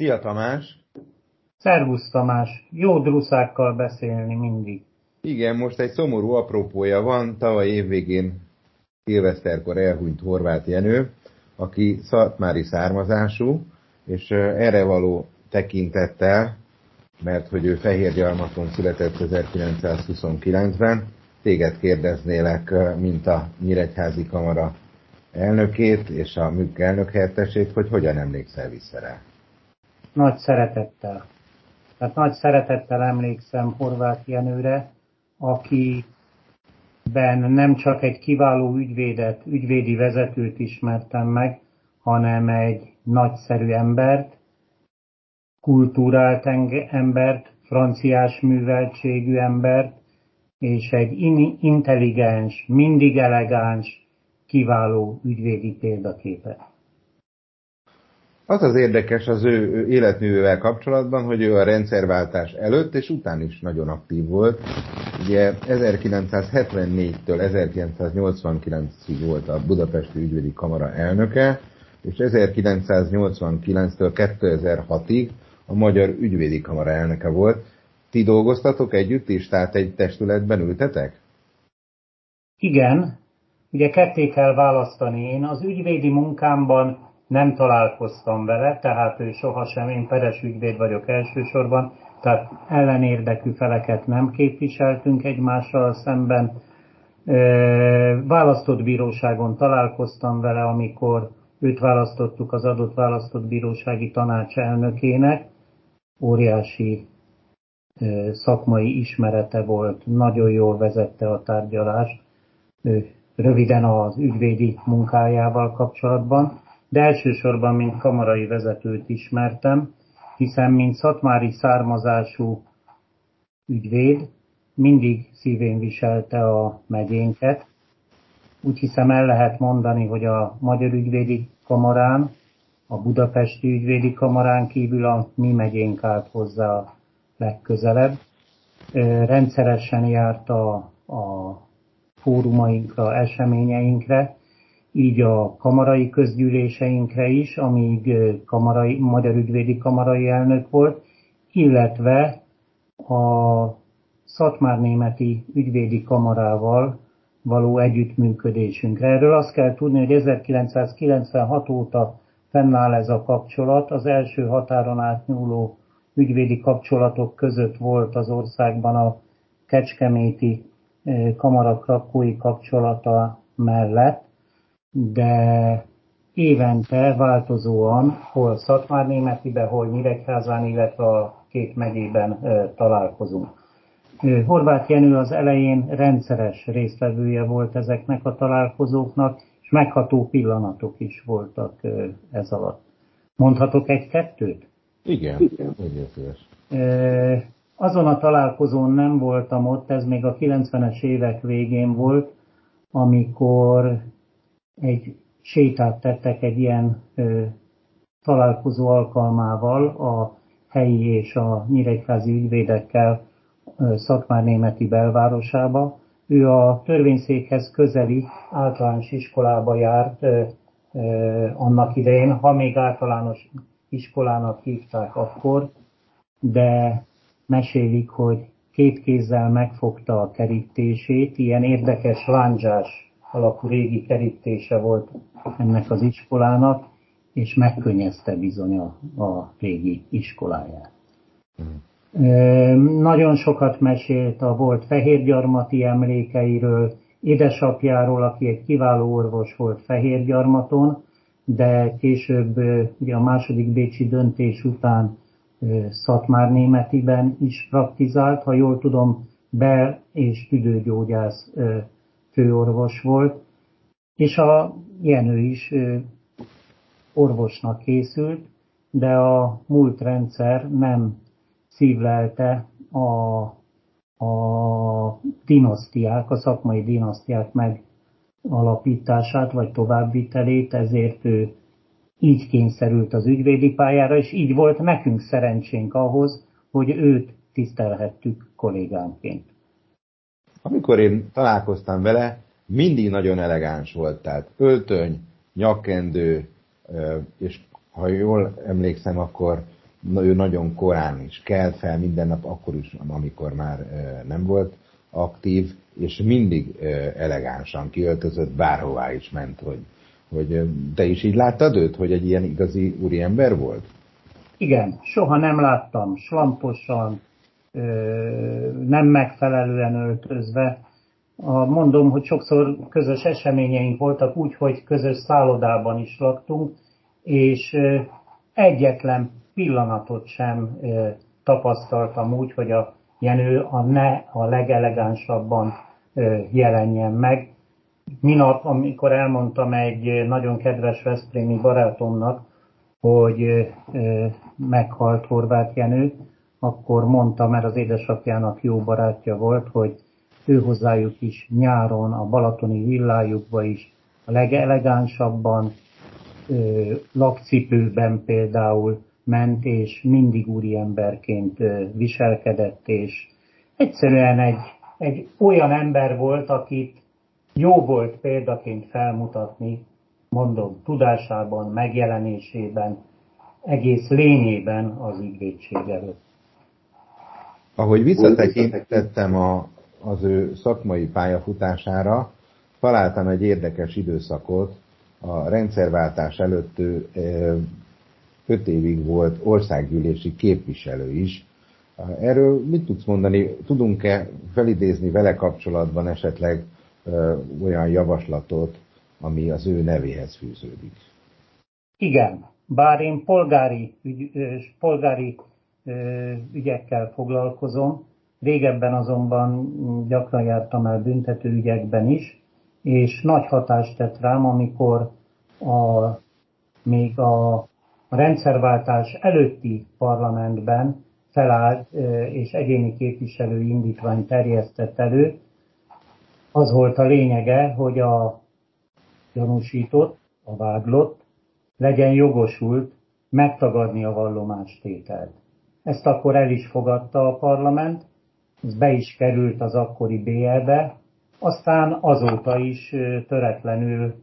Szia Tamás! Szervusz Tamás! Jó druszákkal beszélni mindig. Igen, most egy szomorú apropója van. Tavaly évvégén szilveszterkor elhunyt Horváth Jenő, aki szatmári származású, és erre való tekintettel, mert hogy ő Fehérgyarmaton született 1929-ben, téged kérdeznélek, mint a Nyíregyházi Kamara elnökét és a MÜK elnök helyettesét, hogy hogyan emlékszel vissza rá? Nagy szeretettel. Tehát nagy szeretettel emlékszem Horváth Jenőre, akiben nem csak egy kiváló ügyvédet, ügyvédi vezetőt ismertem meg, hanem egy nagyszerű embert, kultúrált embert, franciás műveltségű embert, és egy intelligens, mindig elegáns, kiváló ügyvédi példaképet. Az az érdekes az ő életművével kapcsolatban, hogy ő a rendszerváltás előtt és után is nagyon aktív volt. Ugye 1974-től 1989-ig volt a Budapesti Ügyvédi Kamara elnöke, és 1989-től 2006-ig a Magyar Ügyvédi Kamara elnöke volt. Ti dolgoztatok együtt is, tehát egy testületben ültetek? Igen, ugye ketté kell választani. Én az ügyvédi munkámban nem találkoztam vele, tehát ő sohasem, én peres ügyvéd vagyok elsősorban, tehát ellenérdekű feleket nem képviseltünk egymással szemben. Választott bíróságon találkoztam vele, amikor őt választottuk az adott választott bírósági tanács elnökének. Óriási szakmai ismerete volt, nagyon jól vezette a tárgyalást, röviden az ügyvédi munkájával kapcsolatban de elsősorban mint kamarai vezetőt ismertem, hiszen mint szatmári származású ügyvéd mindig szívén viselte a megyénket. Úgy hiszem el lehet mondani, hogy a Magyar Ügyvédi Kamarán, a Budapesti Ügyvédi Kamarán kívül a mi megyénk állt hozzá legközelebb. Rendszeresen járt a, a fórumainkra, eseményeinkre, így a kamarai közgyűléseinkre is, amíg kamarai, Magyar Ügyvédi Kamarai elnök volt, illetve a Szatmár-németi ügyvédi kamarával való együttműködésünkre. Erről azt kell tudni, hogy 1996 óta fennáll ez a kapcsolat. Az első határon átnyúló ügyvédi kapcsolatok között volt az országban a Kecskeméti kamara krakói kapcsolata mellett, de évente változóan hol Szatmár-Németibe, hol Nyíregyházán, illetve a két megyében találkozunk. Horváth Jenő az elején rendszeres résztvevője volt ezeknek a találkozóknak, és megható pillanatok is voltak ez alatt. Mondhatok egy-kettőt? Igen, igen. Azon a találkozón nem voltam ott, ez még a 90-es évek végén volt, amikor egy sétát tettek egy ilyen ö, találkozó alkalmával a helyi és a nyíregyházi ügyvédekkel Szatmár-Németi belvárosába. Ő a törvényszékhez közeli általános iskolába járt ö, ö, annak idején, ha még általános iskolának hívták akkor, de mesélik, hogy két kézzel megfogta a kerítését, ilyen érdekes lándzsás alakú régi kerítése volt ennek az iskolának, és megkönnyezte bizony a, a régi iskoláját. Mm. Nagyon sokat mesélt a volt fehérgyarmati emlékeiről, édesapjáról, aki egy kiváló orvos volt Fehérgyarmaton, de később ugye a második bécsi döntés után Szatmár Németiben is praktizált, ha jól tudom, bel- és tüdőgyógyász főorvos volt, és a Jenő is orvosnak készült, de a múlt rendszer nem szívlelte a, a dinasztiák, a szakmai dinasztiák megalapítását vagy továbbvitelét, ezért ő így kényszerült az ügyvédi pályára, és így volt nekünk szerencsénk ahhoz, hogy őt tisztelhettük kollégánként. Amikor én találkoztam vele, mindig nagyon elegáns volt, tehát öltöny, nyakkendő, és ha jól emlékszem, akkor ő nagyon korán is kelt fel minden nap, akkor is, amikor már nem volt aktív, és mindig elegánsan kiöltözött, bárhová is ment, hogy, hogy te is így láttad őt, hogy egy ilyen igazi úriember volt? Igen, soha nem láttam slamposan, nem megfelelően öltözve. Mondom, hogy sokszor közös eseményeink voltak úgy, hogy közös szállodában is laktunk, és egyetlen pillanatot sem tapasztaltam úgy, hogy a Jenő a ne a legelegánsabban jelenjen meg. Minap, amikor elmondtam egy nagyon kedves Veszprémi barátomnak, hogy meghalt Horváth Jenő, akkor mondta, mert az édesapjának jó barátja volt, hogy ő hozzájuk is nyáron a balatoni villájukba is a legelegánsabban, lakcipőben például ment, és mindig úriemberként viselkedett, és egyszerűen egy, egy olyan ember volt, akit jó volt példaként felmutatni, mondom, tudásában, megjelenésében, egész lényében az ügyvédség előtt. Ahogy visszatekintettem a, az ő szakmai pályafutására, találtam egy érdekes időszakot, a rendszerváltás előtt ő öt évig volt országgyűlési képviselő is. Erről mit tudsz mondani? Tudunk-e felidézni vele kapcsolatban esetleg olyan javaslatot, ami az ő nevéhez fűződik? Igen, bár én polgári, ügy, polgári ügyekkel foglalkozom, régebben azonban gyakran jártam el büntető ügyekben is, és nagy hatást tett rám, amikor a, még a rendszerváltás előtti parlamentben felállt és egyéni képviselő indítvány terjesztett elő. Az volt a lényege, hogy a gyanúsított, a vádlott legyen jogosult megtagadni a vallomástételt. Ezt akkor el is fogadta a parlament, ez be is került az akkori BL-be, aztán azóta is töretlenül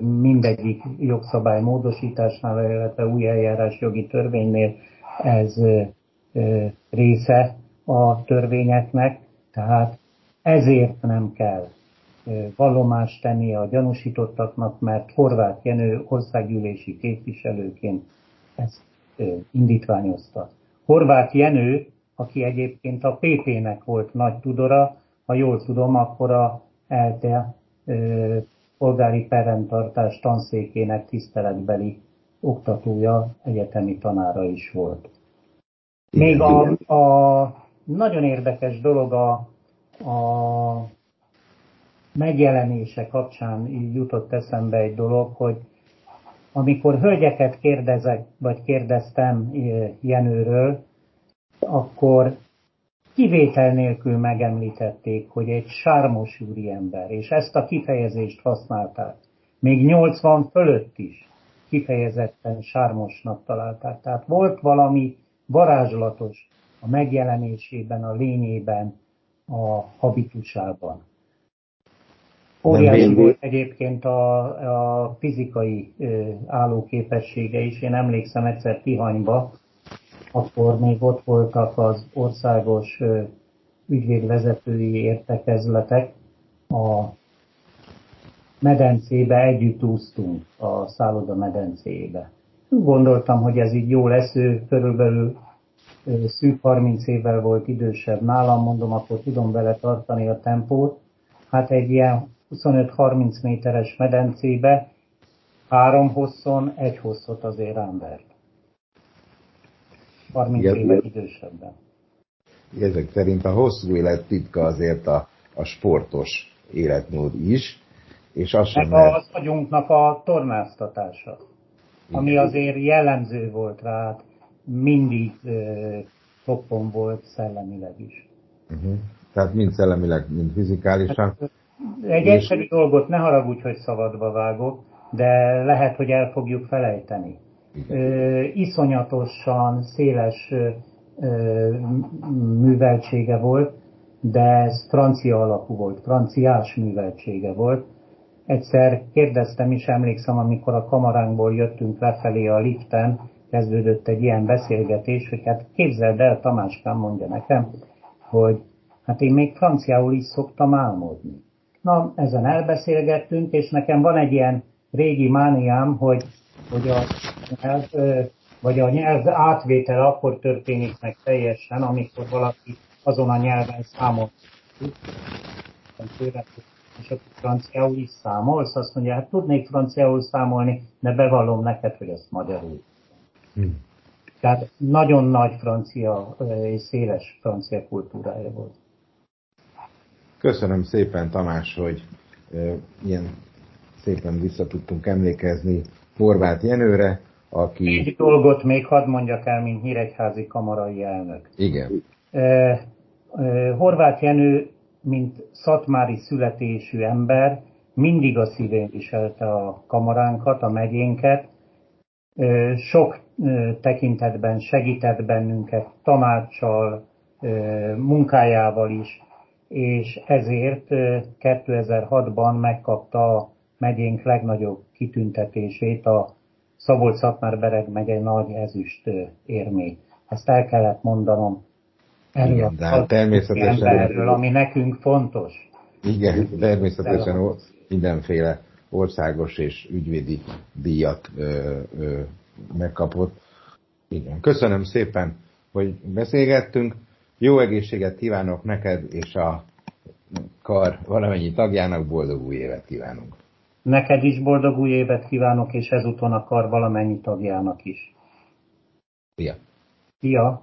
mindegyik jogszabály módosításnál, illetve új eljárás jogi törvénynél ez része a törvényeknek, tehát ezért nem kell vallomást tenni a gyanúsítottaknak, mert Horváth Jenő országgyűlési képviselőként ezt indítványozta. Horváth Jenő, aki egyébként a PP-nek volt nagy tudora, ha jól tudom, akkor a ELTE polgári perrendtartás tanszékének tiszteletbeli oktatója, egyetemi tanára is volt. Még a, a nagyon érdekes dolog a, a megjelenése kapcsán jutott eszembe egy dolog, hogy amikor hölgyeket kérdezek, vagy kérdeztem Jenőről, akkor kivétel nélkül megemlítették, hogy egy sármos úriember, és ezt a kifejezést használták. Még 80 fölött is kifejezetten sármosnak találták. Tehát volt valami varázslatos a megjelenésében, a lényében, a habitusában. Óriási volt egyébként a, a fizikai állóképessége is. Én emlékszem egyszer Tihanyba, akkor még ott voltak az országos ügyvédvezetői értekezletek, a medencébe együtt úsztunk, a szálloda medencébe. Gondoltam, hogy ez így jó lesz, ő körülbelül szűk 30 évvel volt idősebb nálam, mondom, akkor tudom vele tartani a tempót. Hát egy ilyen 25-30 méteres medencébe három hosszon, egy hosszot azért embert. 30 Igen, idősebben. Ezek szerint a hosszú élet titka azért a, a sportos életmód is, és az sem mert... az agyunknak a tornáztatása, Igen. ami azért jellemző volt rá, hát mindig uh, toppon volt szellemileg is. Uh-huh. Tehát mind szellemileg, mind fizikálisan. Egy és... egyszerű dolgot, ne haragudj, hogy szabadba vágok, de lehet, hogy el fogjuk felejteni ö, iszonyatosan széles ö, műveltsége volt, de ez francia alapú volt, franciás műveltsége volt. Egyszer kérdeztem is, emlékszem, amikor a kamaránkból jöttünk lefelé a liften, kezdődött egy ilyen beszélgetés, hogy hát képzeld el, Tamáskám mondja nekem, hogy hát én még franciául is szoktam álmodni. Na, ezen elbeszélgettünk, és nekem van egy ilyen régi mániám, hogy, hogy a nyelv, vagy a nyelv átvétel akkor történik meg teljesen, amikor valaki azon a nyelven számol. És akkor franciául is számolsz, azt mondja, hát tudnék franciául számolni, de bevallom neked, hogy ezt magyarul. Hmm. Tehát nagyon nagy francia és széles francia kultúrája volt. Köszönöm szépen Tamás, hogy ilyen szépen vissza tudtunk emlékezni Horváth Jenőre, aki... Egy dolgot még hadd mondjak el, mint Nyíregyházi kamarai elnök. Igen. Horváth Jenő, mint szatmári születésű ember, mindig a szívén viselte a kamaránkat, a megyénket. Sok tekintetben segített bennünket tanácssal, munkájával is, és ezért 2006-ban megkapta a megyénk legnagyobb kitüntetését, a Szabolcs-Szatmár-Bereg megye nagy ezüst érmét. Ezt el kellett mondanom erről Igen, de hát természetesen emberről, ami nekünk fontos. Igen, természetesen mindenféle országos és ügyvédi díjat ö, ö, megkapott. Igen, köszönöm szépen, hogy beszélgettünk. Jó egészséget kívánok neked és a kar valamennyi tagjának, boldog új évet kívánunk. Neked is boldog új évet kívánok, és ezúton a kar valamennyi tagjának is. Szia! Szia!